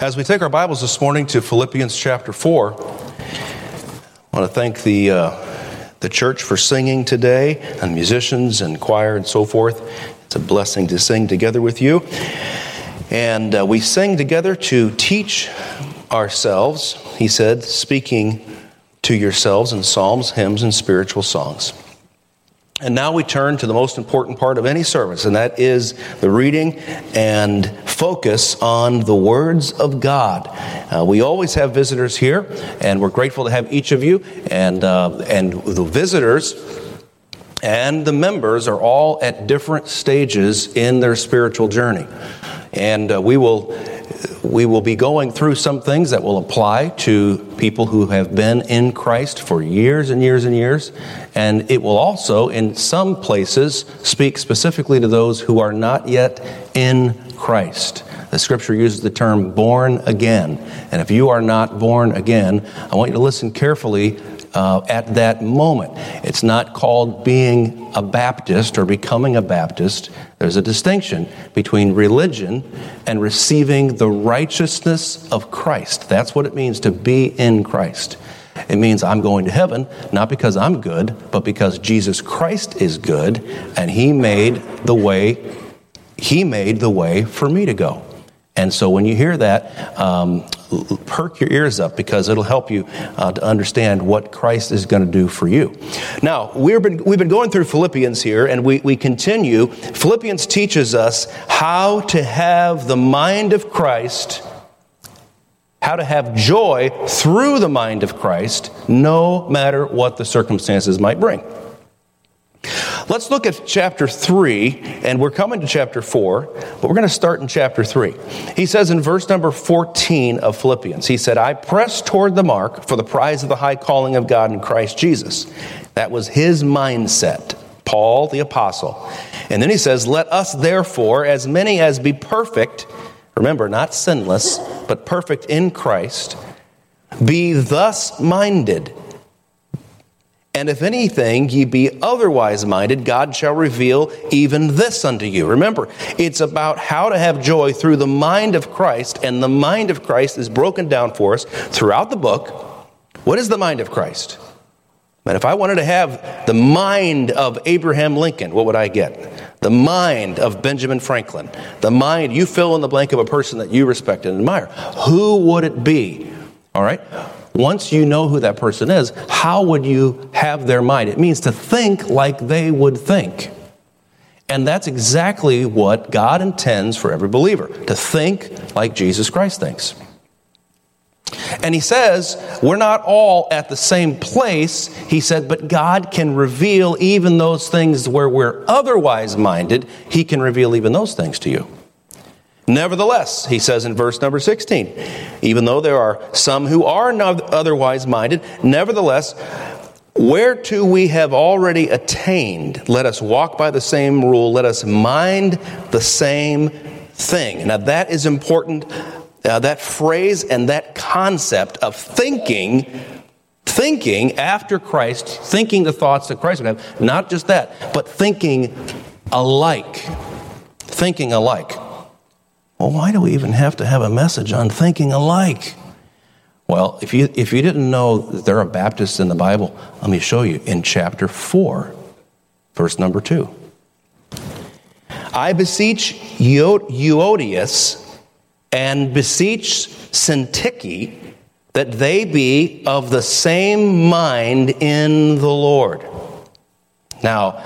As we take our Bibles this morning to Philippians chapter 4, I want to thank the, uh, the church for singing today, and musicians and choir and so forth. It's a blessing to sing together with you. And uh, we sing together to teach ourselves, he said, speaking to yourselves in psalms, hymns, and spiritual songs. And now we turn to the most important part of any service, and that is the reading and focus on the words of God. Uh, we always have visitors here, and we're grateful to have each of you. And, uh, and the visitors and the members are all at different stages in their spiritual journey. And uh, we will we will be going through some things that will apply to people who have been in Christ for years and years and years. And it will also, in some places, speak specifically to those who are not yet in Christ. The scripture uses the term born again. And if you are not born again, I want you to listen carefully uh, at that moment. It's not called being a Baptist or becoming a Baptist. There's a distinction between religion and receiving the righteousness of Christ. That's what it means to be in Christ. It means I'm going to heaven, not because I'm good, but because Jesus Christ is good, and He made the way, He made the way for me to go. And so when you hear that, um, perk your ears up because it'll help you uh, to understand what Christ is going to do for you. Now, we've been, we've been going through Philippians here, and we, we continue. Philippians teaches us how to have the mind of Christ, how to have joy through the mind of Christ, no matter what the circumstances might bring. Let's look at chapter 3, and we're coming to chapter 4, but we're going to start in chapter 3. He says in verse number 14 of Philippians, he said, I press toward the mark for the prize of the high calling of God in Christ Jesus. That was his mindset, Paul the apostle. And then he says, Let us therefore, as many as be perfect, remember, not sinless, but perfect in Christ, be thus minded. And if anything ye be otherwise minded, God shall reveal even this unto you. Remember, it's about how to have joy through the mind of Christ, and the mind of Christ is broken down for us throughout the book. What is the mind of Christ? But if I wanted to have the mind of Abraham Lincoln, what would I get? The mind of Benjamin Franklin. The mind, you fill in the blank of a person that you respect and admire. Who would it be? All right? Once you know who that person is, how would you have their mind? It means to think like they would think. And that's exactly what God intends for every believer to think like Jesus Christ thinks. And he says, we're not all at the same place. He said, but God can reveal even those things where we're otherwise minded. He can reveal even those things to you. Nevertheless, he says in verse number 16, even though there are some who are not otherwise minded, nevertheless, whereto we have already attained, let us walk by the same rule, let us mind the same thing. Now, that is important. Uh, that phrase and that concept of thinking thinking after Christ, thinking the thoughts that Christ would have, not just that, but thinking alike. Thinking alike. Well, why do we even have to have a message on thinking alike? Well, if you, if you didn't know that there are Baptists in the Bible, let me show you in chapter 4, verse number 2. I beseech Euodias and beseech Syntyche that they be of the same mind in the Lord. Now,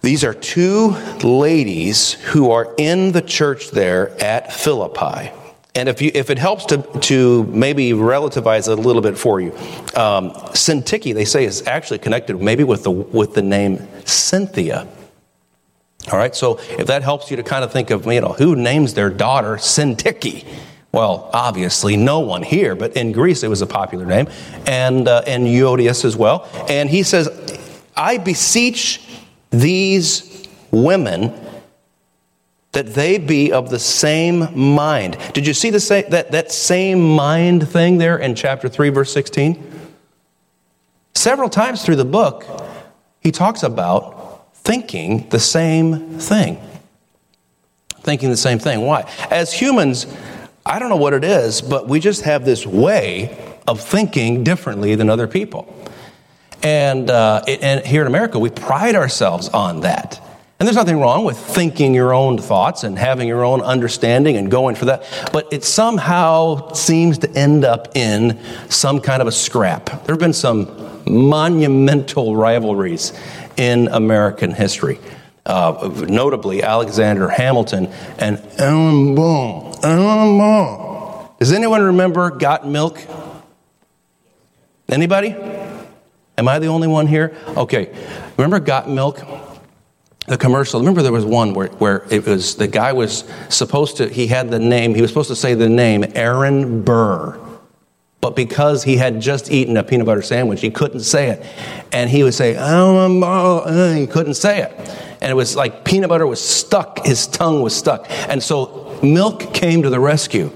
these are two ladies who are in the church there at Philippi. And if, you, if it helps to, to maybe relativize it a little bit for you, um, Syntyche, they say, is actually connected maybe with the, with the name Cynthia. All right, so if that helps you to kind of think of, you know, who names their daughter Syntyche? Well, obviously no one here, but in Greece it was a popular name, and, uh, and Euodias as well. And he says, I beseech these women that they be of the same mind. Did you see the sa- that, that same mind thing there in chapter 3, verse 16? Several times through the book, he talks about thinking the same thing. Thinking the same thing. Why? As humans, I don't know what it is, but we just have this way of thinking differently than other people. And, uh, and here in America, we pride ourselves on that. And there's nothing wrong with thinking your own thoughts and having your own understanding and going for that. But it somehow seems to end up in some kind of a scrap. There have been some monumental rivalries in American history. Uh, notably, Alexander Hamilton and Ellen Boone. Ellen Boone. Does anyone remember Got Milk? Anybody? Am I the only one here? Okay. Remember Got Milk? the commercial. Remember, there was one where, where it was the guy was supposed to, he had the name, he was supposed to say the name Aaron Burr. But because he had just eaten a peanut butter sandwich, he couldn't say it. And he would say, oh, uh, he couldn't say it. And it was like peanut butter was stuck, his tongue was stuck. And so milk came to the rescue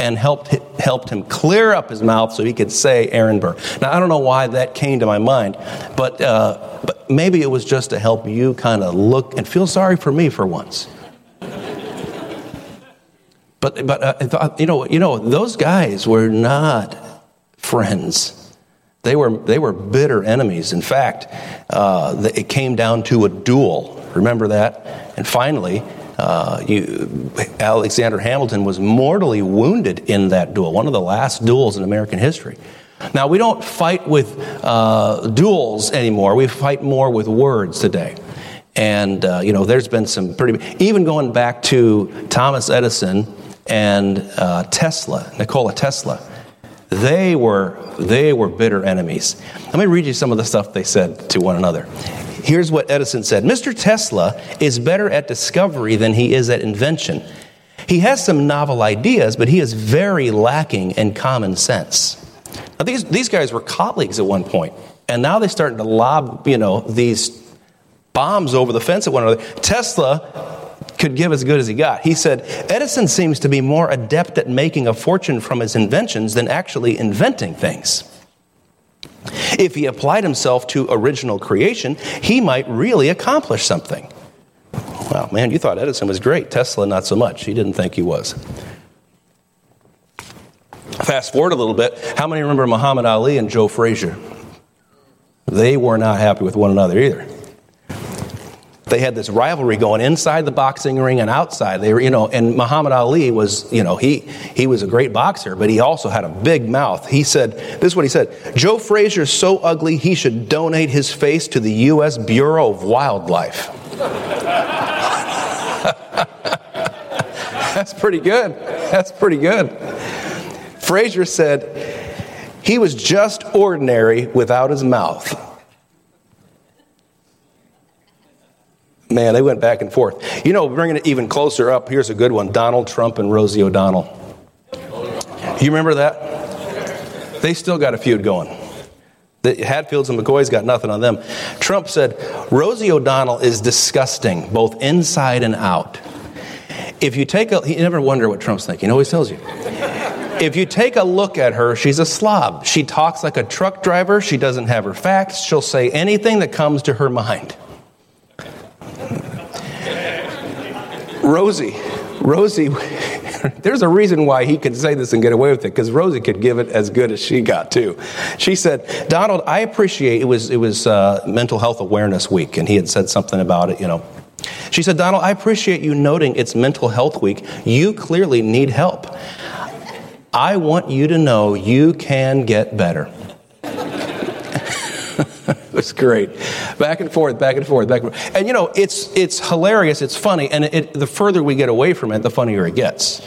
and helped, helped him clear up his mouth so he could say Aaron Burr. Now, I don't know why that came to my mind, but, uh, but maybe it was just to help you kind of look and feel sorry for me for once. but but uh, you know, you know, those guys were not friends. They were, they were bitter enemies. In fact, uh, it came down to a duel. Remember that? And finally, uh, you, Alexander Hamilton was mortally wounded in that duel, one of the last duels in American history. Now, we don't fight with uh, duels anymore, we fight more with words today. And, uh, you know, there's been some pretty, even going back to Thomas Edison and uh, Tesla, Nikola Tesla, they were, they were bitter enemies. Let me read you some of the stuff they said to one another. Here's what Edison said Mr. Tesla is better at discovery than he is at invention. He has some novel ideas, but he is very lacking in common sense. Now, these, these guys were colleagues at one point, and now they're starting to lob, you know, these bombs over the fence at one another. Tesla could give as good as he got. He said, Edison seems to be more adept at making a fortune from his inventions than actually inventing things. If he applied himself to original creation, he might really accomplish something. Well, man, you thought Edison was great. Tesla, not so much. He didn't think he was. Fast forward a little bit. How many remember Muhammad Ali and Joe Frazier? They were not happy with one another either. They had this rivalry going inside the boxing ring and outside. They were, you know, and Muhammad Ali was, you know, he he was a great boxer, but he also had a big mouth. He said, this is what he said: Joe Frazier's so ugly he should donate his face to the U.S. Bureau of Wildlife. That's pretty good. That's pretty good. Frazier said he was just ordinary without his mouth. Man, they went back and forth. You know, bringing it even closer up, here's a good one Donald Trump and Rosie O'Donnell. You remember that? They still got a feud going. The Hatfields and McCoys got nothing on them. Trump said, Rosie O'Donnell is disgusting, both inside and out. If you take a, you never wonder what Trump's thinking, he always tells you. If you take a look at her, she's a slob. She talks like a truck driver. She doesn't have her facts. She'll say anything that comes to her mind. Rosie, Rosie, there's a reason why he could say this and get away with it because Rosie could give it as good as she got too. She said, "Donald, I appreciate it was it was uh, Mental Health Awareness Week, and he had said something about it, you know." She said, "Donald, I appreciate you noting it's Mental Health Week. You clearly need help. I want you to know you can get better." it was great. Back and forth, back and forth, back and forth. And you know, it's, it's hilarious, it's funny, and it, the further we get away from it, the funnier it gets.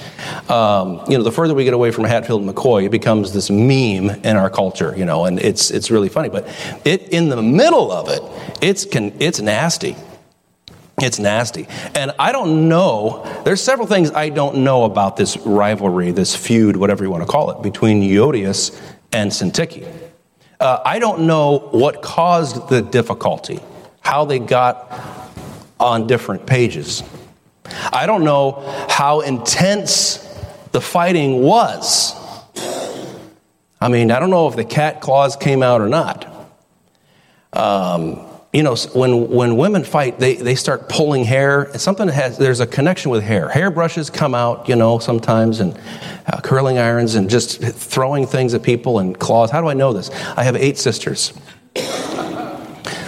Um, you know, the further we get away from Hatfield and McCoy, it becomes this meme in our culture, you know, and it's, it's really funny. But it, in the middle of it, it's, can, it's nasty. It's nasty. And I don't know, there's several things I don't know about this rivalry, this feud, whatever you want to call it, between Euodias and Syntyche. Uh, I don't know what caused the difficulty, how they got on different pages. I don't know how intense the fighting was. I mean, I don't know if the cat claws came out or not. Um, you know, when, when women fight, they, they start pulling hair. Something has, there's a connection with hair. Hairbrushes come out, you know, sometimes, and uh, curling irons and just throwing things at people and claws. How do I know this? I have eight sisters.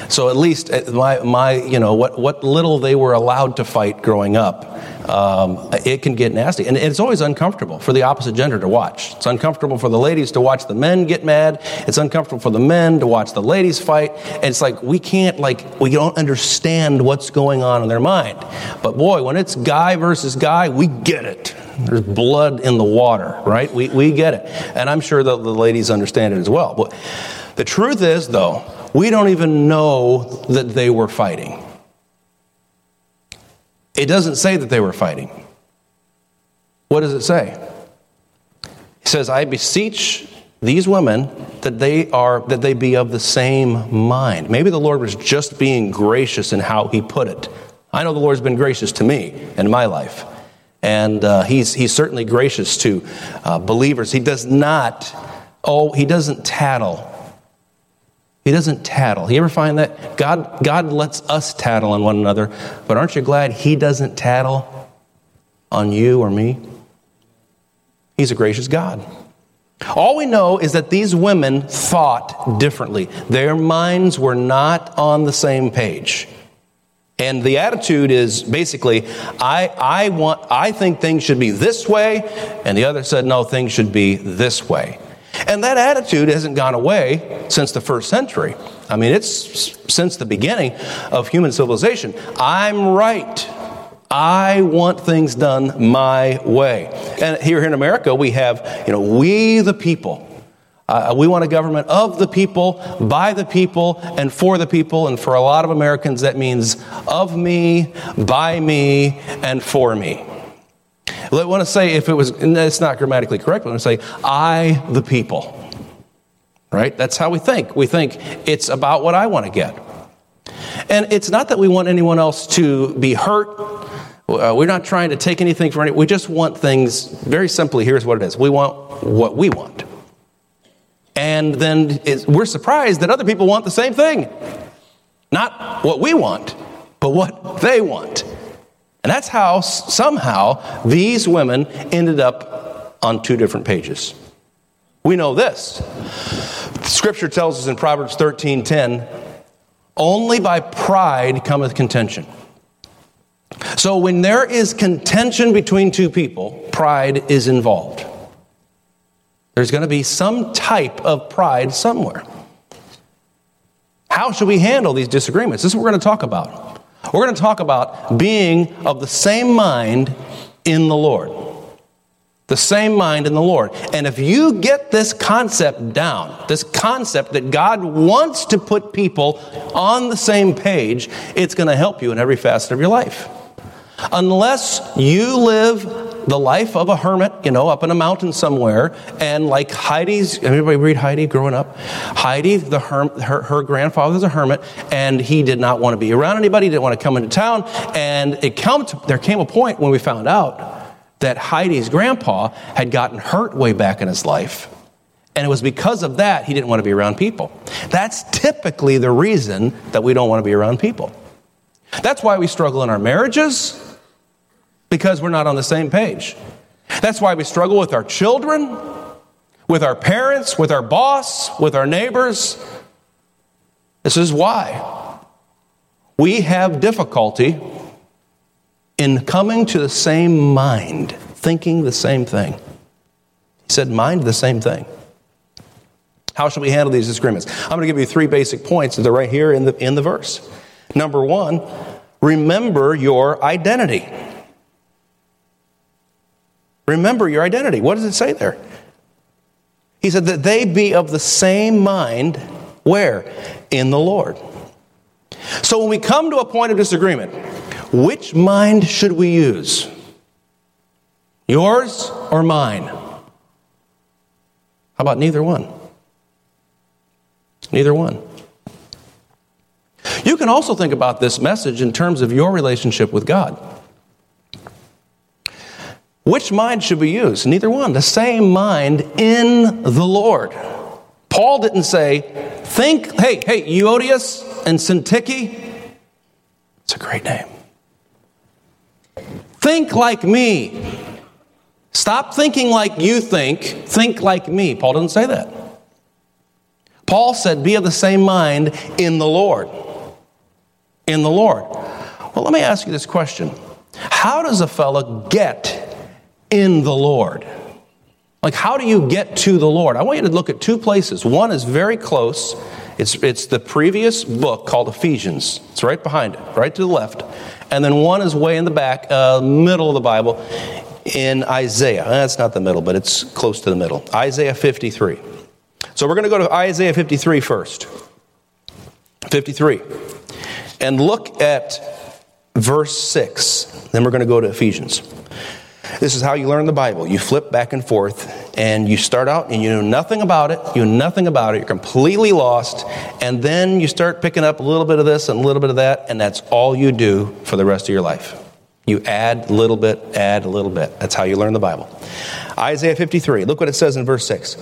So at least uh, my, my you know, what, what little they were allowed to fight growing up, um, it can get nasty. And it's always uncomfortable for the opposite gender to watch. It's uncomfortable for the ladies to watch the men get mad. It's uncomfortable for the men to watch the ladies fight. And it's like we can't, like, we don't understand what's going on in their mind. But boy, when it's guy versus guy, we get it. There's blood in the water, right? We, we get it. And I'm sure that the ladies understand it as well. But the truth is, though, we don't even know that they were fighting. It doesn't say that they were fighting. What does it say? He says, I beseech these women that they are that they be of the same mind. Maybe the Lord was just being gracious in how he put it. I know the Lord's been gracious to me in my life. And uh, he's, he's certainly gracious to uh, believers. He does not, oh, he doesn't tattle he doesn't tattle. You ever find that? God, God lets us tattle on one another, but aren't you glad He doesn't tattle on you or me? He's a gracious God. All we know is that these women thought differently. Their minds were not on the same page. And the attitude is basically, I, I want, I think things should be this way, and the other said, no, things should be this way. And that attitude hasn't gone away since the first century. I mean, it's since the beginning of human civilization. I'm right. I want things done my way. And here in America, we have, you know, we the people. Uh, we want a government of the people, by the people, and for the people. And for a lot of Americans, that means of me, by me, and for me. I want to say, if it was, it's not grammatically correct, I want to say, I, the people. Right? That's how we think. We think it's about what I want to get. And it's not that we want anyone else to be hurt. Uh, we're not trying to take anything from anyone. We just want things, very simply, here's what it is we want what we want. And then we're surprised that other people want the same thing. Not what we want, but what they want. And that's how somehow these women ended up on two different pages. We know this. Scripture tells us in Proverbs 13:10, only by pride cometh contention. So when there is contention between two people, pride is involved. There's going to be some type of pride somewhere. How should we handle these disagreements? This is what we're going to talk about. We're going to talk about being of the same mind in the Lord. The same mind in the Lord. And if you get this concept down, this concept that God wants to put people on the same page, it's going to help you in every facet of your life. Unless you live the life of a hermit, you know, up in a mountain somewhere. And like Heidi's, everybody read Heidi growing up? Heidi, the her, her grandfather was a hermit, and he did not want to be around anybody, didn't want to come into town. And it come to, there came a point when we found out that Heidi's grandpa had gotten hurt way back in his life. And it was because of that he didn't want to be around people. That's typically the reason that we don't want to be around people. That's why we struggle in our marriages because we're not on the same page. That's why we struggle with our children, with our parents, with our boss, with our neighbors. This is why we have difficulty in coming to the same mind, thinking the same thing. He said, mind the same thing. How should we handle these disagreements? I'm going to give you three basic points that are right here in the, in the verse. Number one, remember your identity. Remember your identity. What does it say there? He said that they be of the same mind, where? In the Lord. So when we come to a point of disagreement, which mind should we use? Yours or mine? How about neither one? Neither one. You can also think about this message in terms of your relationship with God. Which mind should we use? Neither one. The same mind in the Lord. Paul didn't say, think, hey, hey, Euodias, and Syntyche, it's a great name. Think like me. Stop thinking like you think, think like me. Paul didn't say that. Paul said, Be of the same mind in the Lord. In the Lord. Well, let me ask you this question How does a fellow get in the Lord? Like, how do you get to the Lord? I want you to look at two places. One is very close. It's, it's the previous book called Ephesians. It's right behind it, right to the left. And then one is way in the back, uh, middle of the Bible, in Isaiah. That's not the middle, but it's close to the middle. Isaiah 53. So we're going to go to Isaiah 53 first. 53. And look at verse 6. Then we're going to go to Ephesians. This is how you learn the Bible. You flip back and forth, and you start out and you know nothing about it. You know nothing about it. You're completely lost. And then you start picking up a little bit of this and a little bit of that, and that's all you do for the rest of your life. You add a little bit, add a little bit. That's how you learn the Bible. Isaiah 53, look what it says in verse 6.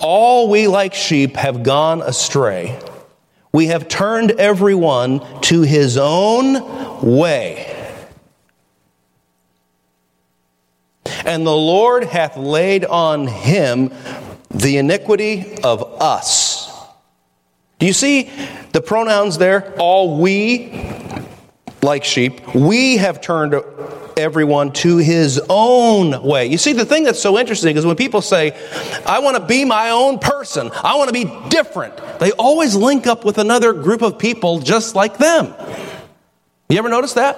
All we like sheep have gone astray. We have turned everyone to his own way. And the Lord hath laid on him the iniquity of us. Do you see the pronouns there? All we, like sheep, we have turned everyone to his own way. You see, the thing that's so interesting is when people say, I want to be my own person, I want to be different, they always link up with another group of people just like them. You ever notice that?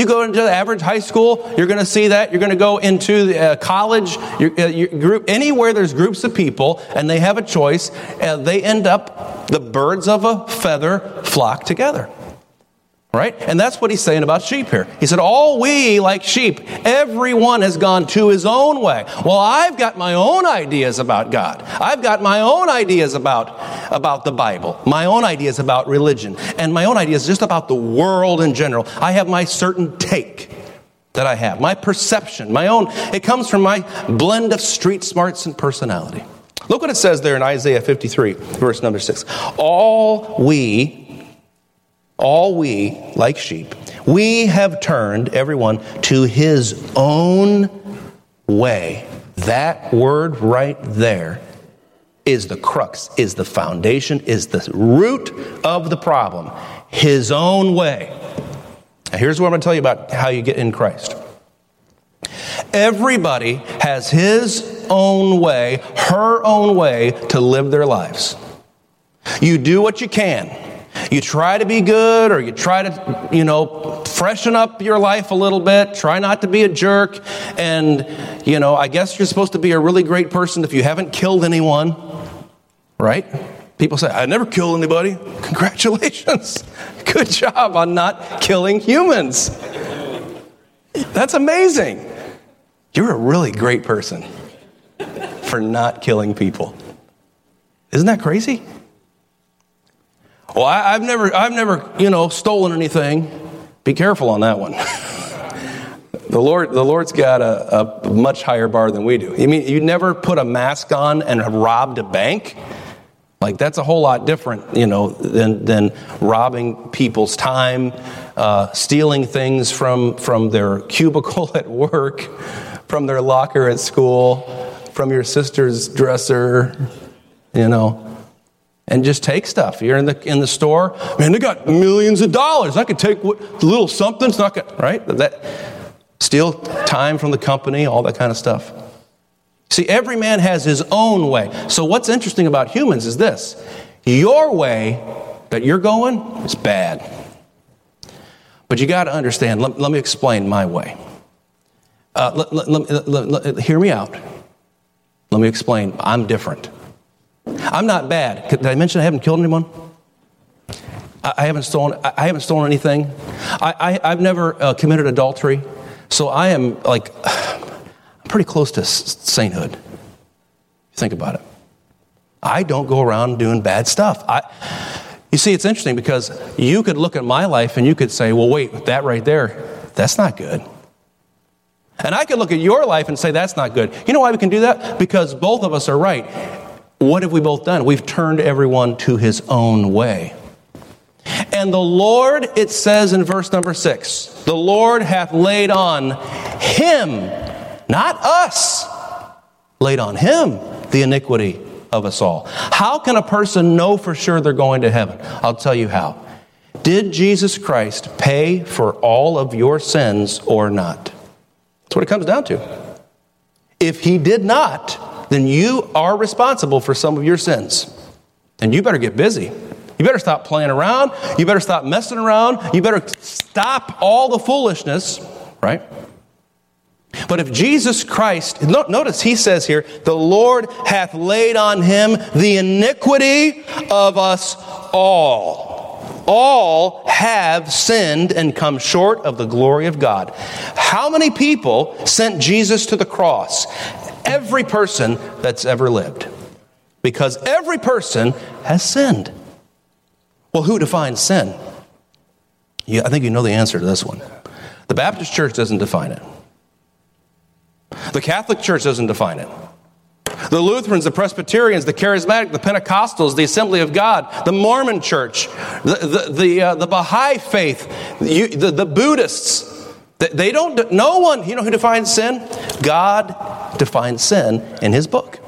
You go into the average high school, you're going to see that. You're going to go into the, uh, college, your, uh, your group, anywhere there's groups of people and they have a choice, uh, they end up, the birds of a feather flock together. Right? And that's what he's saying about sheep here. He said, All we like sheep, everyone has gone to his own way. Well, I've got my own ideas about God. I've got my own ideas about, about the Bible, my own ideas about religion, and my own ideas just about the world in general. I have my certain take that I have, my perception, my own. It comes from my blend of street smarts and personality. Look what it says there in Isaiah 53, verse number 6. All we all we, like sheep, we have turned everyone to his own way. That word right there is the crux, is the foundation, is the root of the problem. His own way. Now, here's what I'm going to tell you about how you get in Christ. Everybody has his own way, her own way to live their lives. You do what you can. You try to be good or you try to, you know, freshen up your life a little bit, try not to be a jerk. And, you know, I guess you're supposed to be a really great person if you haven't killed anyone, right? People say, I never kill anybody. Congratulations. Good job on not killing humans. That's amazing. You're a really great person for not killing people. Isn't that crazy? Well, I, have never, I've never, you know, stolen anything. Be careful on that one. the Lord, the Lord's got a, a, much higher bar than we do. You mean you never put a mask on and have robbed a bank? Like that's a whole lot different, you know, than than robbing people's time, uh, stealing things from from their cubicle at work, from their locker at school, from your sister's dresser, you know and just take stuff. You're in the in the store, man. They got millions of dollars. I could take what, little something. It's not gonna, right. That steal time from the company, all that kind of stuff. See, every man has his own way. So what's interesting about humans is this: your way that you're going is bad. But you got to understand. Let, let, me explain my way. Uh, let, let, hear me out. Let me explain. I'm different. I'm not bad. Did I mention I haven't killed anyone? I haven't stolen. I haven't stolen anything. I, have never uh, committed adultery, so I am like I'm pretty close to sainthood. Think about it. I don't go around doing bad stuff. I, you see, it's interesting because you could look at my life and you could say, "Well, wait, that right there, that's not good." And I could look at your life and say, "That's not good." You know why we can do that? Because both of us are right what have we both done? We've turned everyone to his own way. And the Lord, it says in verse number six, the Lord hath laid on him, not us, laid on him the iniquity of us all. How can a person know for sure they're going to heaven? I'll tell you how. Did Jesus Christ pay for all of your sins or not? That's what it comes down to. If he did not, then you are responsible for some of your sins. And you better get busy. You better stop playing around. You better stop messing around. You better stop all the foolishness, right? But if Jesus Christ, notice he says here, the Lord hath laid on him the iniquity of us all. All have sinned and come short of the glory of God. How many people sent Jesus to the cross? Every person that's ever lived. Because every person has sinned. Well, who defines sin? Yeah, I think you know the answer to this one. The Baptist Church doesn't define it. The Catholic Church doesn't define it. The Lutherans, the Presbyterians, the Charismatic, the Pentecostals, the Assembly of God, the Mormon Church, the, the, the, uh, the Baha'i faith, the, the, the Buddhists, they don't, no one, you know who defines sin? God defines sin in his book.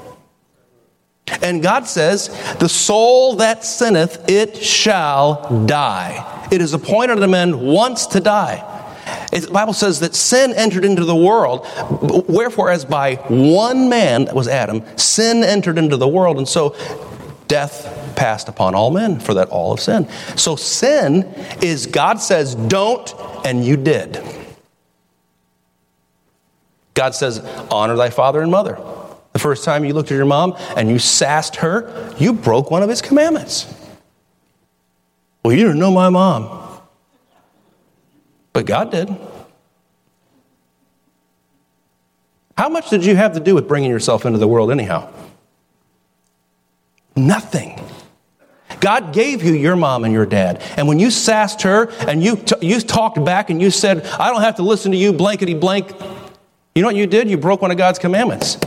And God says, The soul that sinneth, it shall die. It is appointed unto men once to die. The Bible says that sin entered into the world, wherefore, as by one man, that was Adam, sin entered into the world, and so death passed upon all men, for that all have sinned. So sin is God says, don't, and you did. God says, honor thy father and mother. The first time you looked at your mom and you sassed her, you broke one of his commandments. Well, you didn't know my mom. But God did. How much did you have to do with bringing yourself into the world, anyhow? Nothing. God gave you your mom and your dad. And when you sassed her and you, t- you talked back and you said, I don't have to listen to you, blankety blank, you know what you did? You broke one of God's commandments.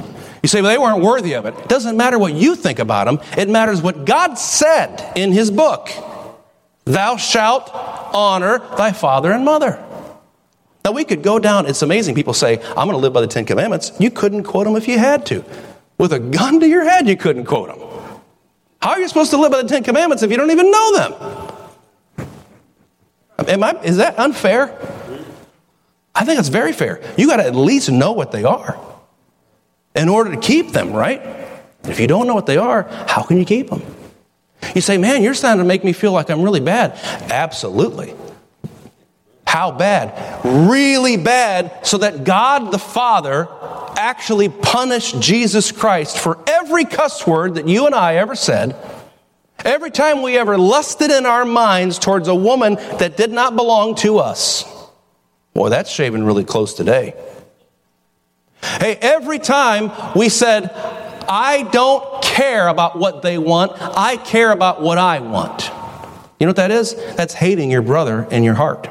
You say, well, they weren't worthy of it. It doesn't matter what you think about them, it matters what God said in His book. Thou shalt honor thy father and mother. Now, we could go down, it's amazing. People say, I'm going to live by the Ten Commandments. You couldn't quote them if you had to. With a gun to your head, you couldn't quote them. How are you supposed to live by the Ten Commandments if you don't even know them? Am I, is that unfair? I think it's very fair. You got to at least know what they are in order to keep them, right? If you don't know what they are, how can you keep them? You say, man, you're starting to make me feel like I'm really bad. Absolutely. How bad? Really bad, so that God the Father actually punished Jesus Christ for every cuss word that you and I ever said. Every time we ever lusted in our minds towards a woman that did not belong to us. Boy, that's shaving really close today. Hey, every time we said, I don't care about what they want, I care about what I want. You know what that is? That's hating your brother in your heart.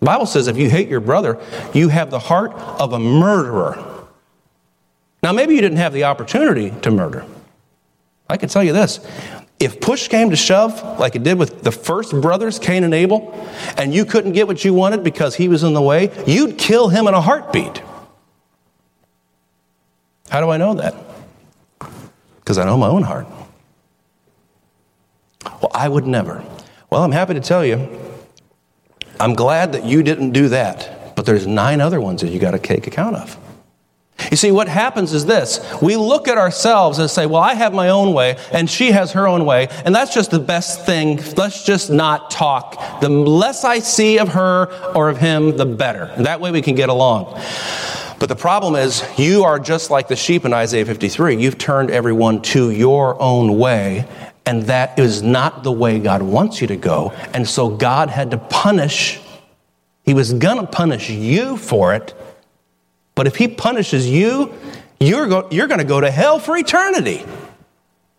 The Bible says if you hate your brother, you have the heart of a murderer. Now, maybe you didn't have the opportunity to murder. I can tell you this if push came to shove, like it did with the first brothers, Cain and Abel, and you couldn't get what you wanted because he was in the way, you'd kill him in a heartbeat. How do I know that? Because I know my own heart. Well, I would never. Well, I'm happy to tell you, I'm glad that you didn't do that, but there's nine other ones that you got to take account of. You see, what happens is this we look at ourselves and say, Well, I have my own way, and she has her own way, and that's just the best thing. Let's just not talk. The less I see of her or of him, the better. And that way we can get along. But the problem is, you are just like the sheep in Isaiah 53. You've turned everyone to your own way, and that is not the way God wants you to go. And so God had to punish, He was going to punish you for it. But if He punishes you, you're, go, you're going to go to hell for eternity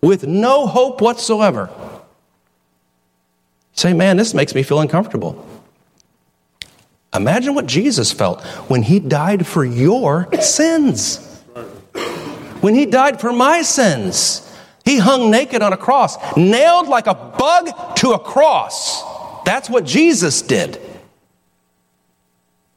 with no hope whatsoever. Say, man, this makes me feel uncomfortable. Imagine what Jesus felt when he died for your sins. When he died for my sins, he hung naked on a cross, nailed like a bug to a cross. That's what Jesus did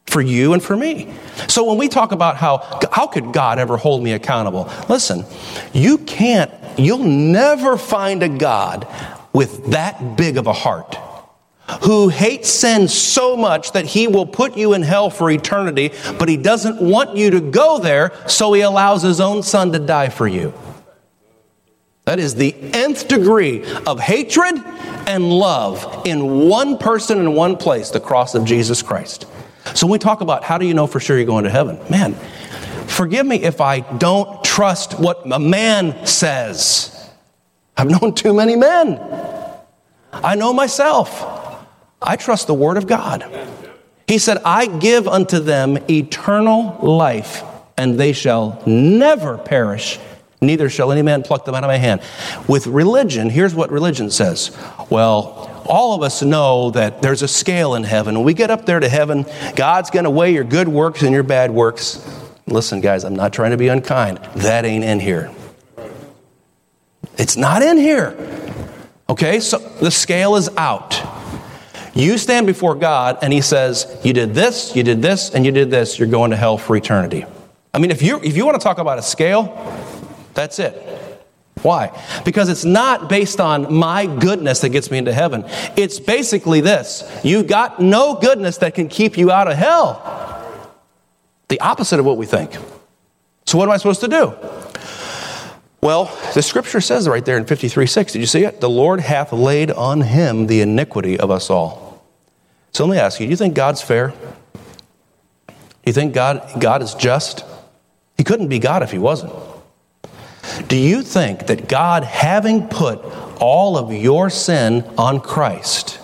for you and for me. So when we talk about how how could God ever hold me accountable? Listen, you can't you'll never find a God with that big of a heart who hates sin so much that he will put you in hell for eternity, but he doesn't want you to go there, so he allows his own son to die for you. That is the nth degree of hatred and love in one person in one place, the cross of Jesus Christ. So when we talk about how do you know for sure you're going to heaven, man, forgive me if I don't trust what a man says. I've known too many men. I know myself. I trust the Word of God. He said, I give unto them eternal life, and they shall never perish, neither shall any man pluck them out of my hand. With religion, here's what religion says. Well, all of us know that there's a scale in heaven. When we get up there to heaven, God's going to weigh your good works and your bad works. Listen, guys, I'm not trying to be unkind. That ain't in here. It's not in here. Okay, so the scale is out. You stand before God and He says, You did this, you did this, and you did this, you're going to hell for eternity. I mean, if you, if you want to talk about a scale, that's it. Why? Because it's not based on my goodness that gets me into heaven. It's basically this you've got no goodness that can keep you out of hell. The opposite of what we think. So, what am I supposed to do? Well, the scripture says right there in 53 6, did you see it? The Lord hath laid on him the iniquity of us all. So let me ask you, do you think God's fair? Do you think God, God is just? He couldn't be God if he wasn't. Do you think that God, having put all of your sin on Christ,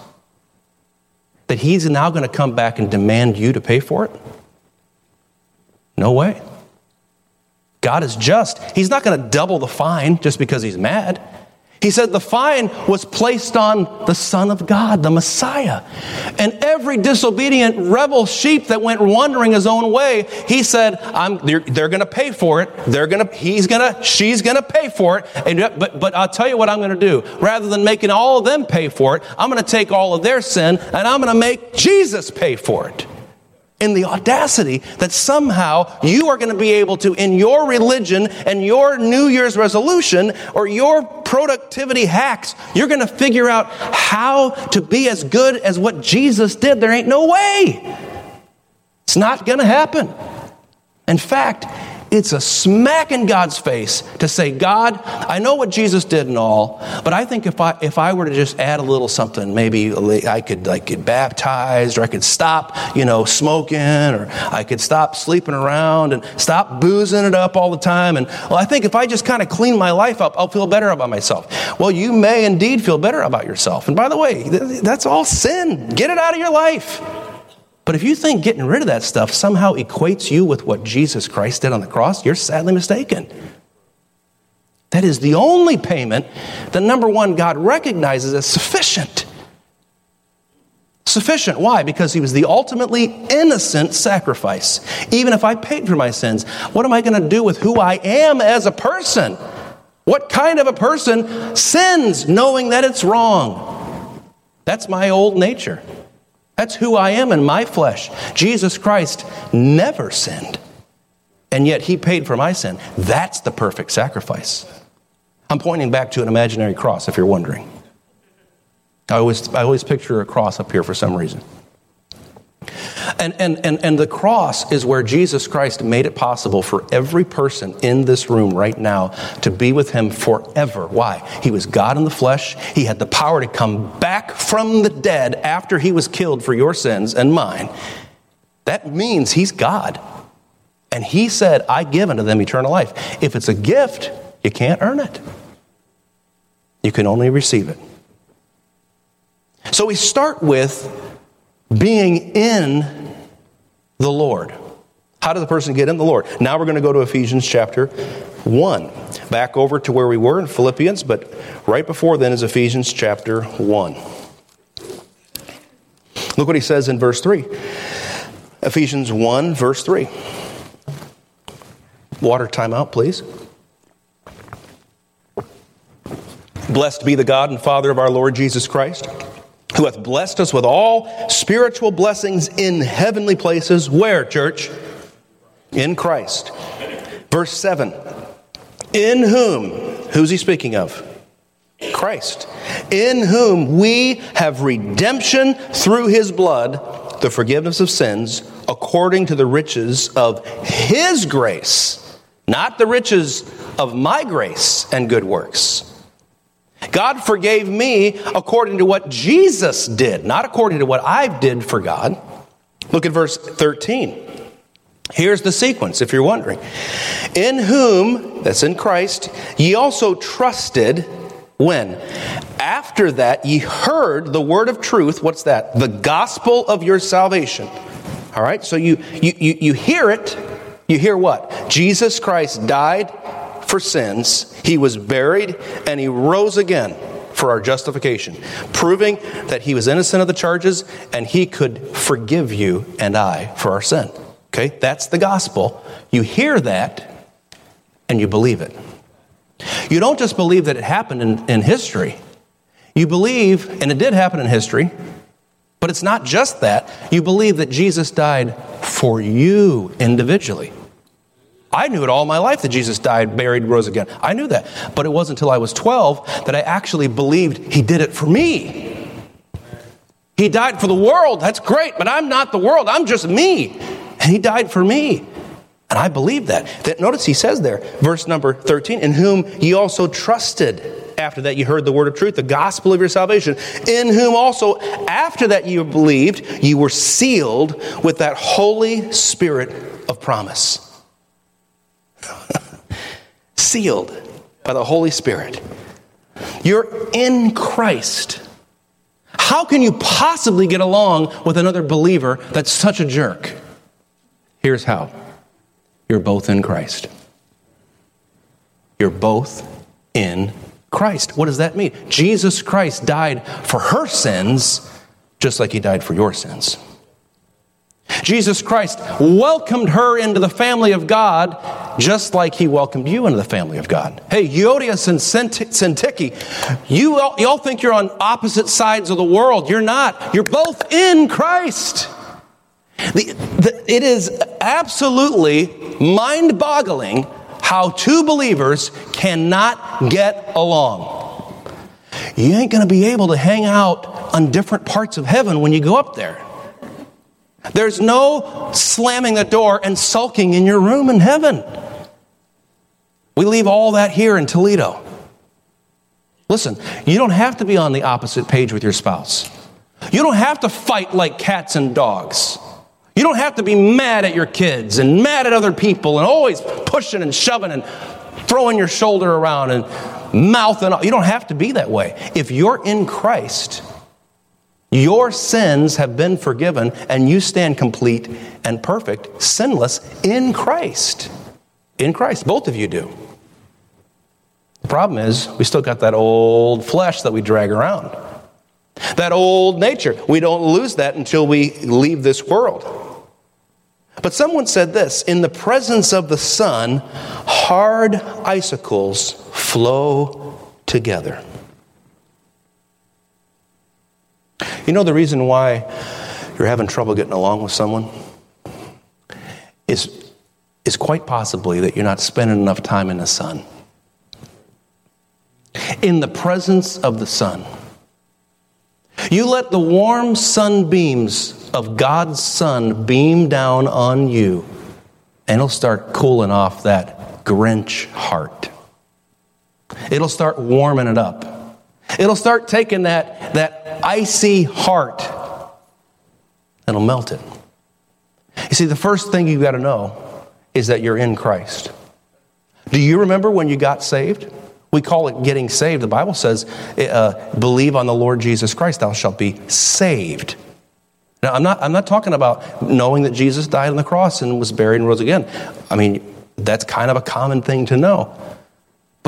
that he's now going to come back and demand you to pay for it? No way. God is just. He's not going to double the fine just because he's mad. He said the fine was placed on the Son of God, the Messiah. And every disobedient rebel sheep that went wandering his own way, he said, they're, they're going to pay for it. They're going to, he's going to, she's going to pay for it. And, but, but I'll tell you what I'm going to do. Rather than making all of them pay for it, I'm going to take all of their sin and I'm going to make Jesus pay for it in the audacity that somehow you are going to be able to, in your religion and your New Year's resolution or your productivity hacks, you're going to figure out how to be as good as what Jesus did. There ain't no way. It's not going to happen. In fact, it's a smack in God's face to say, God, I know what Jesus did and all, but I think if I if I were to just add a little something, maybe I could like get baptized, or I could stop, you know, smoking, or I could stop sleeping around and stop boozing it up all the time. And well, I think if I just kind of clean my life up, I'll feel better about myself. Well, you may indeed feel better about yourself. And by the way, that's all sin. Get it out of your life. But if you think getting rid of that stuff somehow equates you with what Jesus Christ did on the cross, you're sadly mistaken. That is the only payment that, number one, God recognizes as sufficient. Sufficient. Why? Because he was the ultimately innocent sacrifice. Even if I paid for my sins, what am I going to do with who I am as a person? What kind of a person sins knowing that it's wrong? That's my old nature. That's who I am in my flesh. Jesus Christ never sinned, and yet he paid for my sin. That's the perfect sacrifice. I'm pointing back to an imaginary cross, if you're wondering. I always, I always picture a cross up here for some reason. And, and, and, and the cross is where Jesus Christ made it possible for every person in this room right now to be with him forever. Why? He was God in the flesh. He had the power to come back from the dead after he was killed for your sins and mine. That means he's God. And he said, I give unto them eternal life. If it's a gift, you can't earn it, you can only receive it. So we start with being in the Lord. How does the person get in the Lord? Now we're going to go to Ephesians chapter 1. Back over to where we were in Philippians, but right before then is Ephesians chapter 1. Look what he says in verse 3. Ephesians 1, verse 3. Water timeout, please. Blessed be the God and Father of our Lord Jesus Christ who hath blessed us with all spiritual blessings in heavenly places. Where, church? In Christ. Verse 7 In whom, who's he speaking of? Christ. In whom we have redemption through his blood, the forgiveness of sins, according to the riches of his grace, not the riches of my grace and good works God forgave me according to what Jesus did, not according to what I did for God. Look at verse 13. Here's the sequence, if you're wondering. In whom, that's in Christ, ye also trusted when? After that ye heard the word of truth. What's that? The gospel of your salvation. All right, so you, you, you, you hear it. You hear what? Jesus Christ died for sins, he was buried, and he rose again for our justification, proving that he was innocent of the charges and he could forgive you and I for our sin. Okay, that's the gospel. You hear that and you believe it. You don't just believe that it happened in, in history, you believe, and it did happen in history, but it's not just that. You believe that Jesus died for you individually. I knew it all my life that Jesus died, buried, rose again. I knew that. But it wasn't until I was 12 that I actually believed he did it for me. He died for the world. That's great, but I'm not the world. I'm just me. And he died for me. And I believe that. that. Notice he says there, verse number 13, in whom ye also trusted. After that, you heard the word of truth, the gospel of your salvation, in whom also, after that you believed, you were sealed with that Holy Spirit of promise. Sealed by the Holy Spirit. You're in Christ. How can you possibly get along with another believer that's such a jerk? Here's how you're both in Christ. You're both in Christ. What does that mean? Jesus Christ died for her sins just like he died for your sins. Jesus Christ welcomed her into the family of God just like he welcomed you into the family of God. Hey, Euodias and Syntyche, you all, you all think you're on opposite sides of the world. You're not. You're both in Christ. The, the, it is absolutely mind boggling how two believers cannot get along. You ain't going to be able to hang out on different parts of heaven when you go up there. There's no slamming the door and sulking in your room in heaven. We leave all that here in Toledo. Listen, you don't have to be on the opposite page with your spouse. You don't have to fight like cats and dogs. You don't have to be mad at your kids and mad at other people and always pushing and shoving and throwing your shoulder around and mouthing. You don't have to be that way. If you're in Christ, your sins have been forgiven, and you stand complete and perfect, sinless in Christ. In Christ. Both of you do. The problem is, we still got that old flesh that we drag around. That old nature. We don't lose that until we leave this world. But someone said this in the presence of the sun, hard icicles flow together. You know the reason why you're having trouble getting along with someone? Is, is quite possibly that you're not spending enough time in the sun. In the presence of the sun. You let the warm sunbeams of God's sun beam down on you, and it'll start cooling off that Grinch heart. It'll start warming it up. It'll start taking that, that icy heart and it'll melt it. You see, the first thing you've got to know is that you're in Christ. Do you remember when you got saved? We call it getting saved. The Bible says, uh, believe on the Lord Jesus Christ, thou shalt be saved. Now, I'm not, I'm not talking about knowing that Jesus died on the cross and was buried and rose again. I mean, that's kind of a common thing to know.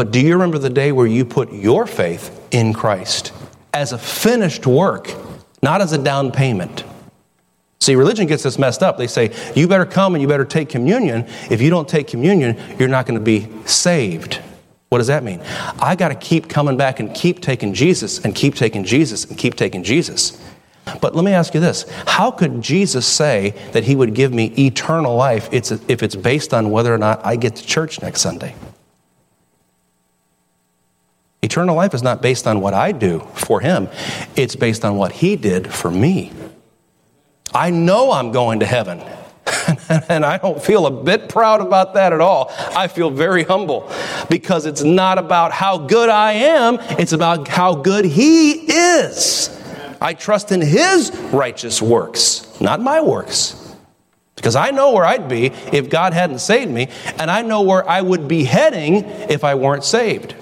But do you remember the day where you put your faith in Christ as a finished work, not as a down payment? See, religion gets this messed up. They say, you better come and you better take communion. If you don't take communion, you're not going to be saved. What does that mean? I got to keep coming back and keep taking Jesus and keep taking Jesus and keep taking Jesus. But let me ask you this How could Jesus say that he would give me eternal life if it's based on whether or not I get to church next Sunday? Eternal life is not based on what I do for him, it's based on what he did for me. I know I'm going to heaven. and I don't feel a bit proud about that at all. I feel very humble because it's not about how good I am, it's about how good He is. I trust in His righteous works, not my works. Because I know where I'd be if God hadn't saved me, and I know where I would be heading if I weren't saved.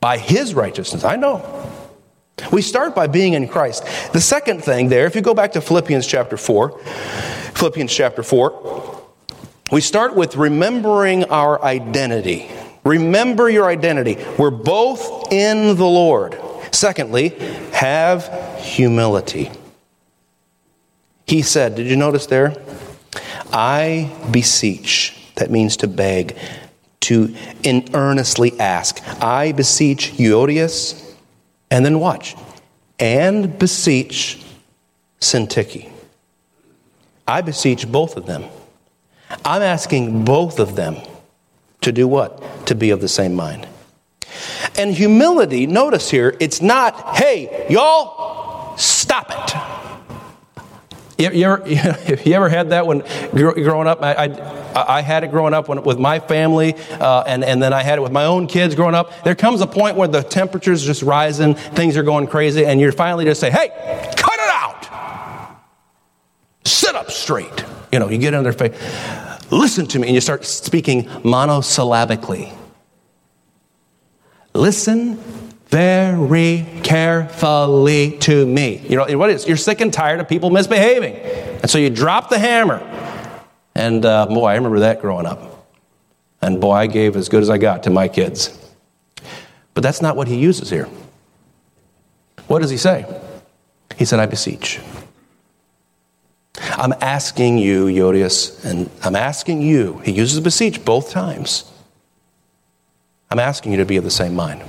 By His righteousness, I know. We start by being in Christ. The second thing there, if you go back to Philippians chapter 4, Philippians chapter 4, we start with remembering our identity. Remember your identity. We're both in the Lord. Secondly, have humility. He said, Did you notice there? I beseech. That means to beg, to in earnestly ask. I beseech Euodias and then watch. And beseech Syntyche. I beseech both of them. I'm asking both of them to do what? To be of the same mind. And humility, notice here, it's not, hey, y'all, stop it. You, you, ever, you ever had that when growing up? I, I, I had it growing up when, with my family, uh, and, and then I had it with my own kids growing up. There comes a point where the temperature's just rising, things are going crazy, and you're finally just say, hey, cut it out. Sit up straight. You know, you get in their face. Listen to me, and you start speaking monosyllabically. Listen very carefully to me. You know, what is? You're sick and tired of people misbehaving. And so you drop the hammer. And uh, boy, I remember that growing up. And boy, I gave as good as I got to my kids. But that's not what he uses here. What does he say? He said, I beseech. I'm asking you, Euodias, and I'm asking you, he uses beseech both times. I'm asking you to be of the same mind.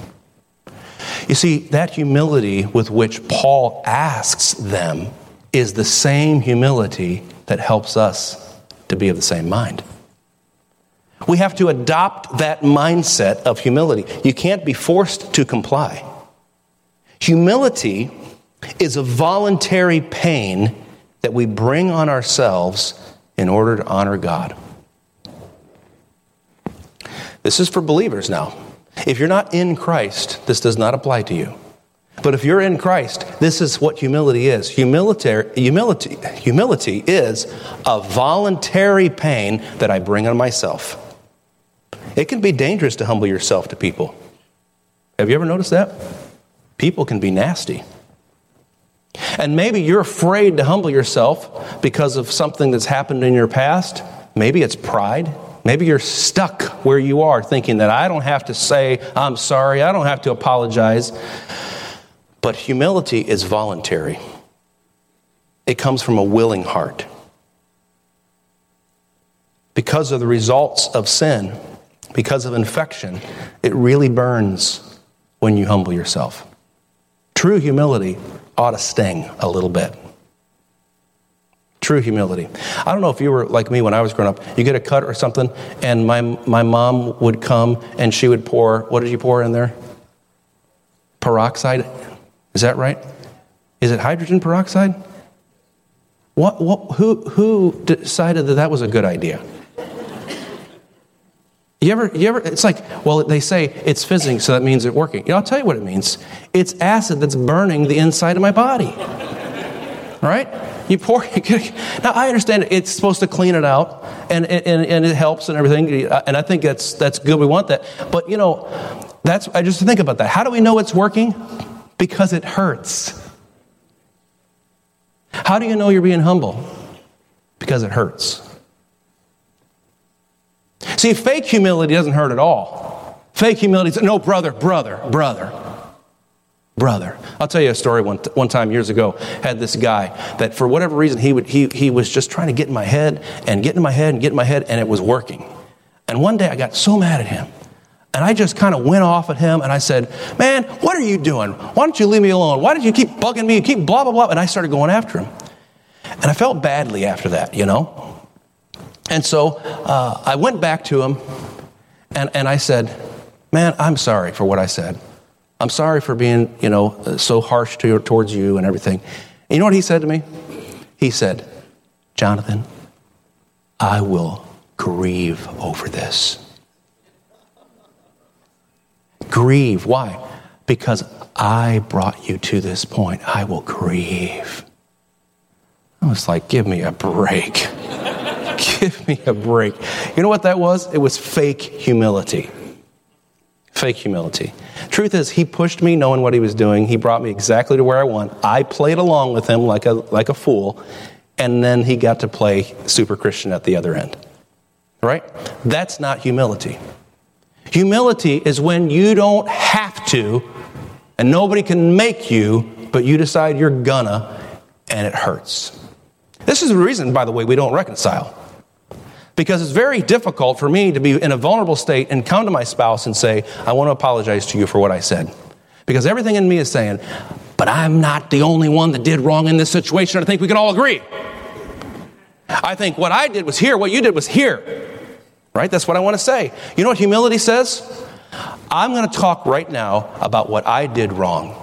You see, that humility with which Paul asks them is the same humility that helps us to be of the same mind. We have to adopt that mindset of humility. You can't be forced to comply. Humility is a voluntary pain that we bring on ourselves in order to honor God. This is for believers now. If you're not in Christ, this does not apply to you. But if you're in Christ, this is what humility is. Humility, humility, humility is a voluntary pain that I bring on myself. It can be dangerous to humble yourself to people. Have you ever noticed that? People can be nasty. And maybe you're afraid to humble yourself because of something that's happened in your past. Maybe it's pride. Maybe you're stuck where you are thinking that I don't have to say, I'm sorry, I don't have to apologize. But humility is voluntary, it comes from a willing heart. Because of the results of sin, because of infection, it really burns when you humble yourself. True humility ought to sting a little bit. True humility. I don't know if you were like me when I was growing up. You get a cut or something, and my, my mom would come and she would pour, what did you pour in there? Peroxide? Is that right? Is it hydrogen peroxide? What, what, who, who decided that that was a good idea? You ever, you ever, it's like, well, they say it's fizzing, so that means it's working. You know, I'll tell you what it means. It's acid that's burning the inside of my body. Right? You pour, now I understand it's supposed to clean it out and, and, and it helps and everything. And I think that's, that's good. We want that. But you know, that's, I just think about that. How do we know it's working? Because it hurts. How do you know you're being humble? Because it hurts. See, fake humility doesn't hurt at all. Fake humility is, no, brother, brother, brother brother. I'll tell you a story one, one time years ago. Had this guy that for whatever reason he, would, he, he was just trying to get in my head and get in my head and get in my head, and it was working. And one day I got so mad at him. And I just kind of went off at him and I said, Man, what are you doing? Why don't you leave me alone? Why did you keep bugging me? You keep blah, blah, blah. And I started going after him. And I felt badly after that, you know? And so uh, I went back to him and, and I said, Man, I'm sorry for what I said. I'm sorry for being, you know, so harsh to, towards you and everything. And you know what he said to me? He said, Jonathan, I will grieve over this. Grieve. Why? Because I brought you to this point. I will grieve. I was like, give me a break. give me a break. You know what that was? It was fake humility. Fake humility. Truth is, he pushed me knowing what he was doing. He brought me exactly to where I want. I played along with him like a, like a fool, and then he got to play super Christian at the other end. Right? That's not humility. Humility is when you don't have to, and nobody can make you, but you decide you're gonna, and it hurts. This is the reason, by the way, we don't reconcile. Because it's very difficult for me to be in a vulnerable state and come to my spouse and say, I want to apologize to you for what I said. Because everything in me is saying, but I'm not the only one that did wrong in this situation. I think we can all agree. I think what I did was here, what you did was here. Right? That's what I want to say. You know what humility says? I'm going to talk right now about what I did wrong.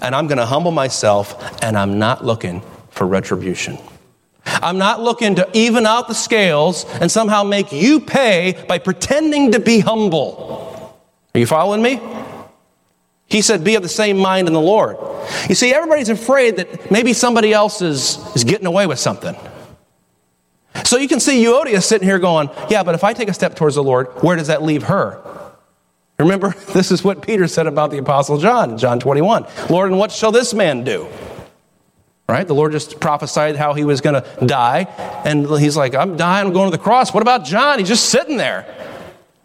And I'm going to humble myself, and I'm not looking for retribution. I'm not looking to even out the scales and somehow make you pay by pretending to be humble. Are you following me? He said, Be of the same mind in the Lord. You see, everybody's afraid that maybe somebody else is, is getting away with something. So you can see Euodia sitting here going, Yeah, but if I take a step towards the Lord, where does that leave her? Remember, this is what Peter said about the Apostle John, John 21. Lord, and what shall this man do? Right? The Lord just prophesied how he was going to die. And he's like, I'm dying, I'm going to the cross. What about John? He's just sitting there.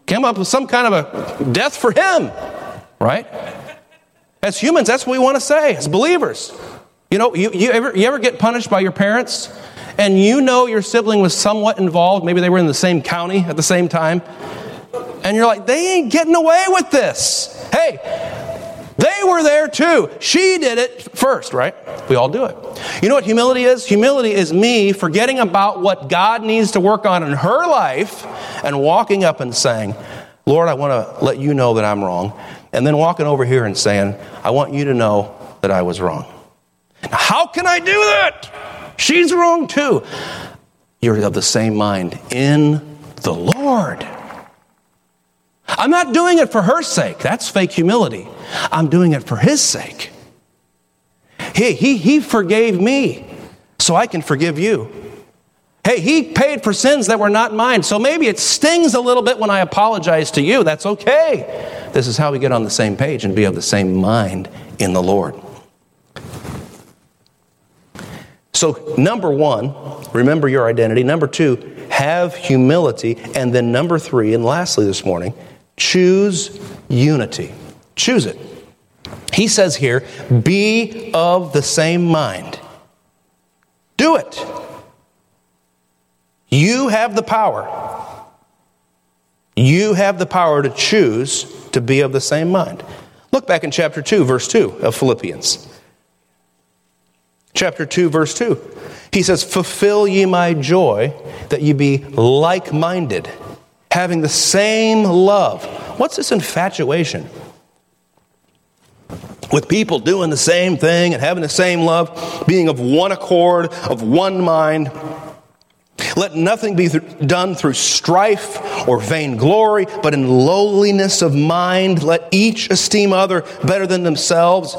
Came up with some kind of a death for him. Right? As humans, that's what we want to say, as believers. You know, you, you, ever, you ever get punished by your parents and you know your sibling was somewhat involved, maybe they were in the same county at the same time, and you're like, they ain't getting away with this. Hey, they were there too. She did it first, right? We all do it. You know what humility is? Humility is me forgetting about what God needs to work on in her life and walking up and saying, Lord, I want to let you know that I'm wrong. And then walking over here and saying, I want you to know that I was wrong. Now, how can I do that? She's wrong too. You're of the same mind in the Lord. I'm not doing it for her sake. That's fake humility. I'm doing it for his sake. He, he, he forgave me, so I can forgive you. Hey, he paid for sins that were not mine. So maybe it stings a little bit when I apologize to you. That's okay. This is how we get on the same page and be of the same mind in the Lord. So, number one, remember your identity. Number two, have humility. And then number three, and lastly this morning, choose unity. Choose it. He says here, be of the same mind. Do it. You have the power. You have the power to choose to be of the same mind. Look back in chapter 2, verse 2 of Philippians chapter 2, verse 2. He says, Fulfill ye my joy, that ye be like minded, having the same love. What's this infatuation? With people doing the same thing and having the same love, being of one accord, of one mind. Let nothing be th- done through strife or vainglory, but in lowliness of mind. Let each esteem other better than themselves.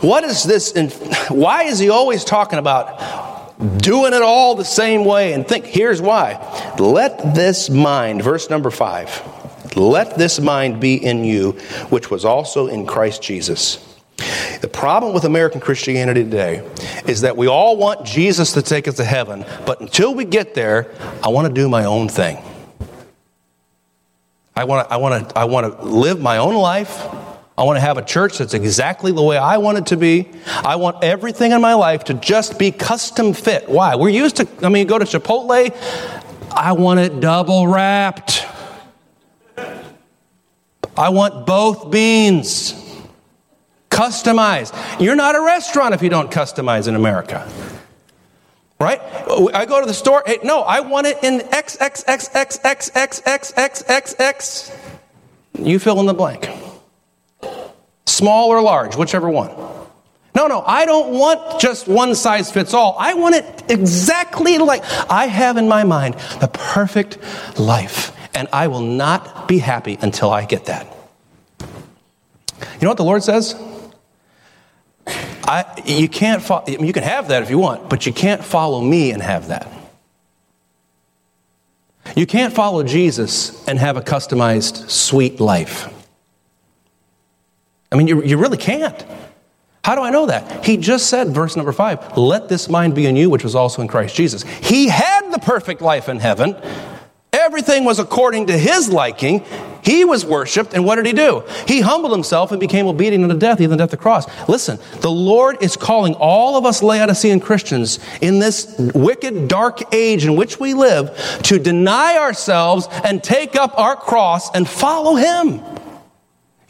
What is this? In, why is he always talking about doing it all the same way? And think, here's why. Let this mind, verse number five, let this mind be in you, which was also in Christ Jesus. The problem with American Christianity today is that we all want Jesus to take us to heaven, but until we get there, I want to do my own thing. I want to, I want to, I want to live my own life. I want to have a church that's exactly the way I want it to be. I want everything in my life to just be custom fit. Why? We're used to, I mean, go to Chipotle, I want it double wrapped. I want both beans. Customize. You're not a restaurant if you don't customize in America. Right? I go to the store. Hey, no, I want it in XXXXXXXXXX. You fill in the blank. Small or large, whichever one. No, no, I don't want just one size fits all. I want it exactly like I have in my mind the perfect life. And I will not be happy until I get that. You know what the Lord says? I, you can't fo- you can have that if you want, but you can't follow me and have that. You can't follow Jesus and have a customized, sweet life. I mean, you, you really can't. How do I know that? He just said, verse number five, let this mind be in you, which was also in Christ Jesus. He had the perfect life in heaven. Everything was according to his liking. He was worshiped, and what did he do? He humbled himself and became obedient unto death, even death of the cross. Listen, the Lord is calling all of us Laodicean Christians in this wicked, dark age in which we live to deny ourselves and take up our cross and follow him.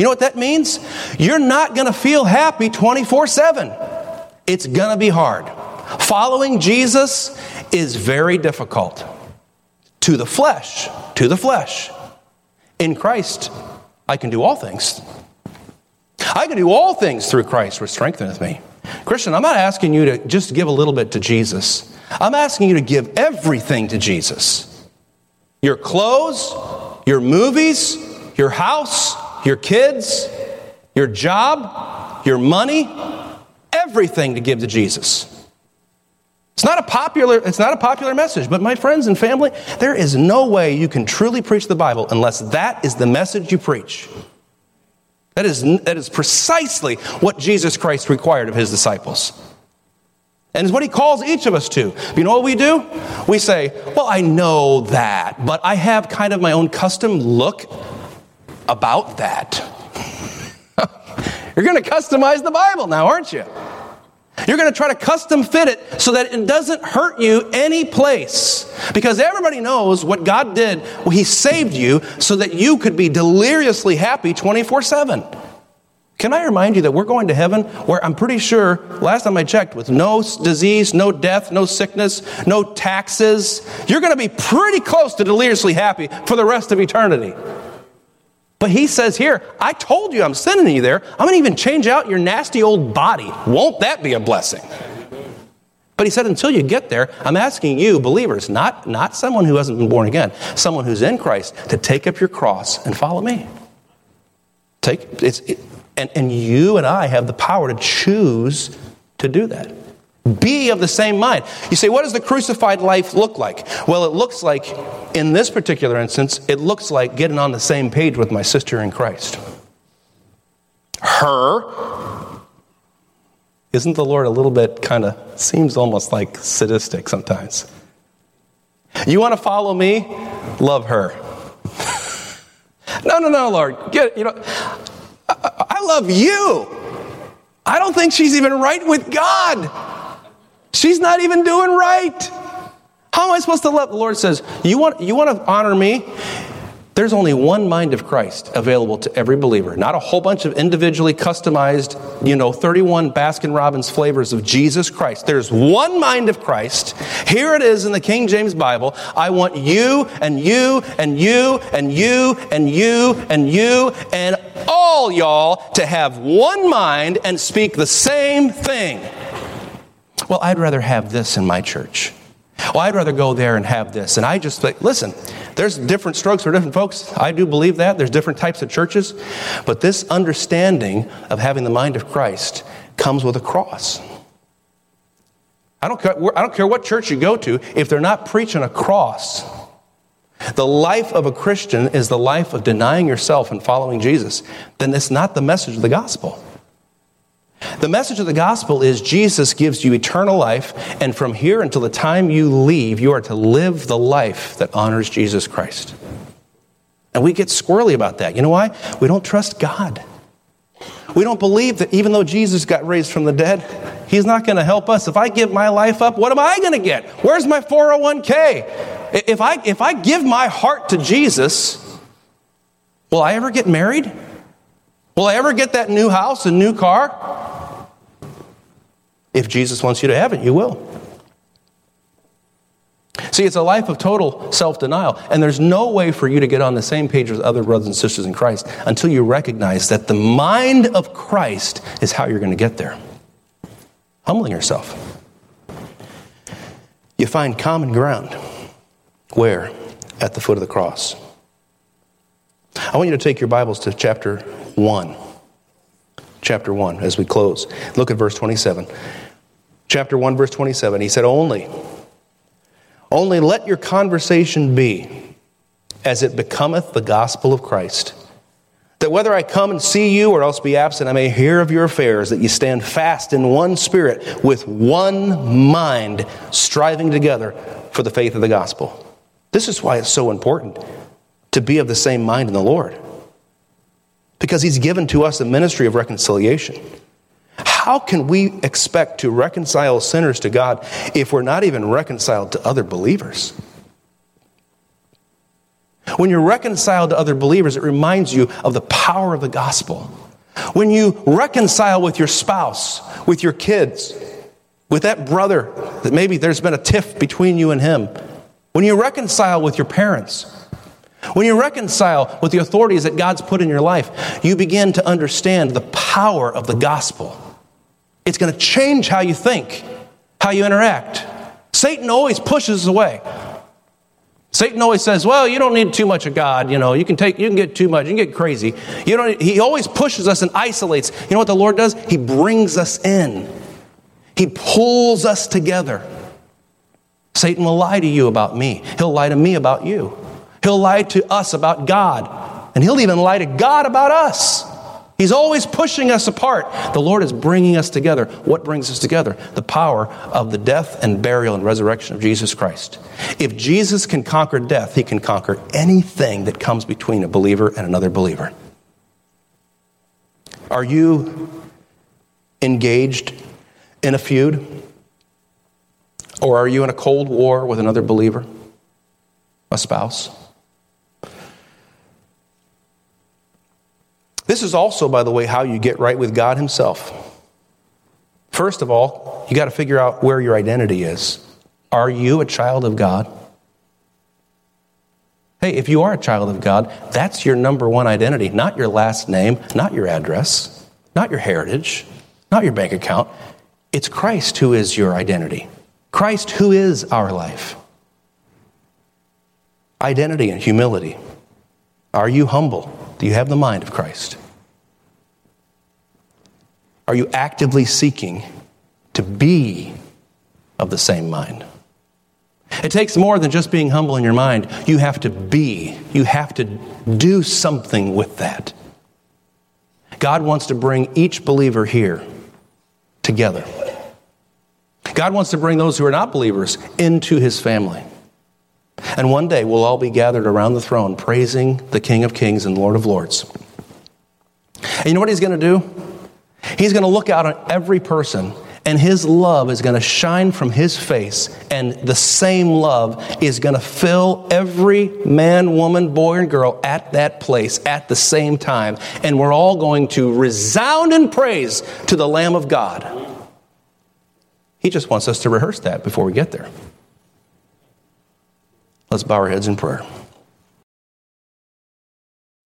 You know what that means? You're not going to feel happy 24 7. It's going to be hard. Following Jesus is very difficult to the flesh, to the flesh. In Christ, I can do all things. I can do all things through Christ, which strengtheneth me. Christian, I'm not asking you to just give a little bit to Jesus. I'm asking you to give everything to Jesus your clothes, your movies, your house, your kids, your job, your money, everything to give to Jesus. It's not a popular it's not a popular message, but my friends and family, there is no way you can truly preach the Bible unless that is the message you preach. That is, that is precisely what Jesus Christ required of his disciples. And is what he calls each of us to. You know what we do? We say, Well, I know that, but I have kind of my own custom look about that. You're going to customize the Bible now, aren't you? You're going to try to custom fit it so that it doesn't hurt you any place. Because everybody knows what God did. Well, he saved you so that you could be deliriously happy 24 7. Can I remind you that we're going to heaven where I'm pretty sure, last time I checked, with no disease, no death, no sickness, no taxes, you're going to be pretty close to deliriously happy for the rest of eternity. But he says here, I told you I'm sending you there. I'm going to even change out your nasty old body. Won't that be a blessing? But he said, until you get there, I'm asking you, believers, not, not someone who hasn't been born again, someone who's in Christ, to take up your cross and follow me. Take, it's, it, and, and you and I have the power to choose to do that. Be of the same mind. You say, what does the crucified life look like? Well, it looks like, in this particular instance, it looks like getting on the same page with my sister in Christ. Her. Isn't the Lord a little bit kind of, seems almost like sadistic sometimes? You want to follow me? Love her. no, no, no, Lord. Get, you know, I, I love you. I don't think she's even right with God. She's not even doing right. How am I supposed to love? The Lord says, You want, you want to honor me? There's only one mind of Christ available to every believer, not a whole bunch of individually customized, you know, 31 Baskin Robbins flavors of Jesus Christ. There's one mind of Christ. Here it is in the King James Bible. I want you and you and you and you and you and you and all y'all to have one mind and speak the same thing. Well, I'd rather have this in my church. Well, I'd rather go there and have this. And I just like, listen, there's different strokes for different folks. I do believe that. There's different types of churches. But this understanding of having the mind of Christ comes with a cross. I don't, care, I don't care what church you go to, if they're not preaching a cross, the life of a Christian is the life of denying yourself and following Jesus, then it's not the message of the gospel. The message of the gospel is Jesus gives you eternal life, and from here until the time you leave, you are to live the life that honors Jesus Christ. And we get squirrely about that. You know why? We don't trust God. We don't believe that even though Jesus got raised from the dead, He's not going to help us. If I give my life up, what am I going to get? Where's my 401k? If I, if I give my heart to Jesus, Will I ever get married? Will I ever get that new house and new car? If Jesus wants you to have it, you will. See, it's a life of total self denial, and there's no way for you to get on the same page with other brothers and sisters in Christ until you recognize that the mind of Christ is how you're going to get there. Humbling yourself. You find common ground. Where? At the foot of the cross. I want you to take your Bibles to chapter 1. Chapter 1 as we close. Look at verse 27. Chapter 1, verse 27. He said, Only only let your conversation be as it becometh the gospel of Christ. That whether I come and see you or else be absent, I may hear of your affairs, that you stand fast in one spirit, with one mind, striving together for the faith of the gospel. This is why it's so important to be of the same mind in the Lord. Because he's given to us a ministry of reconciliation. How can we expect to reconcile sinners to God if we're not even reconciled to other believers? When you're reconciled to other believers, it reminds you of the power of the gospel. When you reconcile with your spouse, with your kids, with that brother that maybe there's been a tiff between you and him, when you reconcile with your parents, when you reconcile with the authorities that God's put in your life, you begin to understand the power of the gospel. It's going to change how you think, how you interact. Satan always pushes us away. Satan always says, "Well, you don't need too much of God. You know, you can take, you can get too much, you can get crazy. You know, he always pushes us and isolates. You know what the Lord does? He brings us in. He pulls us together. Satan will lie to you about me. He'll lie to me about you. He'll lie to us about God, and he'll even lie to God about us. He's always pushing us apart. The Lord is bringing us together. What brings us together? The power of the death and burial and resurrection of Jesus Christ. If Jesus can conquer death, he can conquer anything that comes between a believer and another believer. Are you engaged in a feud? Or are you in a cold war with another believer, a spouse? This is also, by the way, how you get right with God Himself. First of all, you got to figure out where your identity is. Are you a child of God? Hey, if you are a child of God, that's your number one identity, not your last name, not your address, not your heritage, not your bank account. It's Christ who is your identity. Christ who is our life. Identity and humility. Are you humble? Do you have the mind of Christ? Are you actively seeking to be of the same mind? It takes more than just being humble in your mind. You have to be, you have to do something with that. God wants to bring each believer here together. God wants to bring those who are not believers into his family. And one day we'll all be gathered around the throne praising the King of Kings and Lord of Lords. And you know what he's going to do? He's going to look out on every person and his love is going to shine from his face, and the same love is going to fill every man, woman, boy, and girl at that place at the same time. And we're all going to resound in praise to the Lamb of God. He just wants us to rehearse that before we get there. Let's bow our heads in prayer.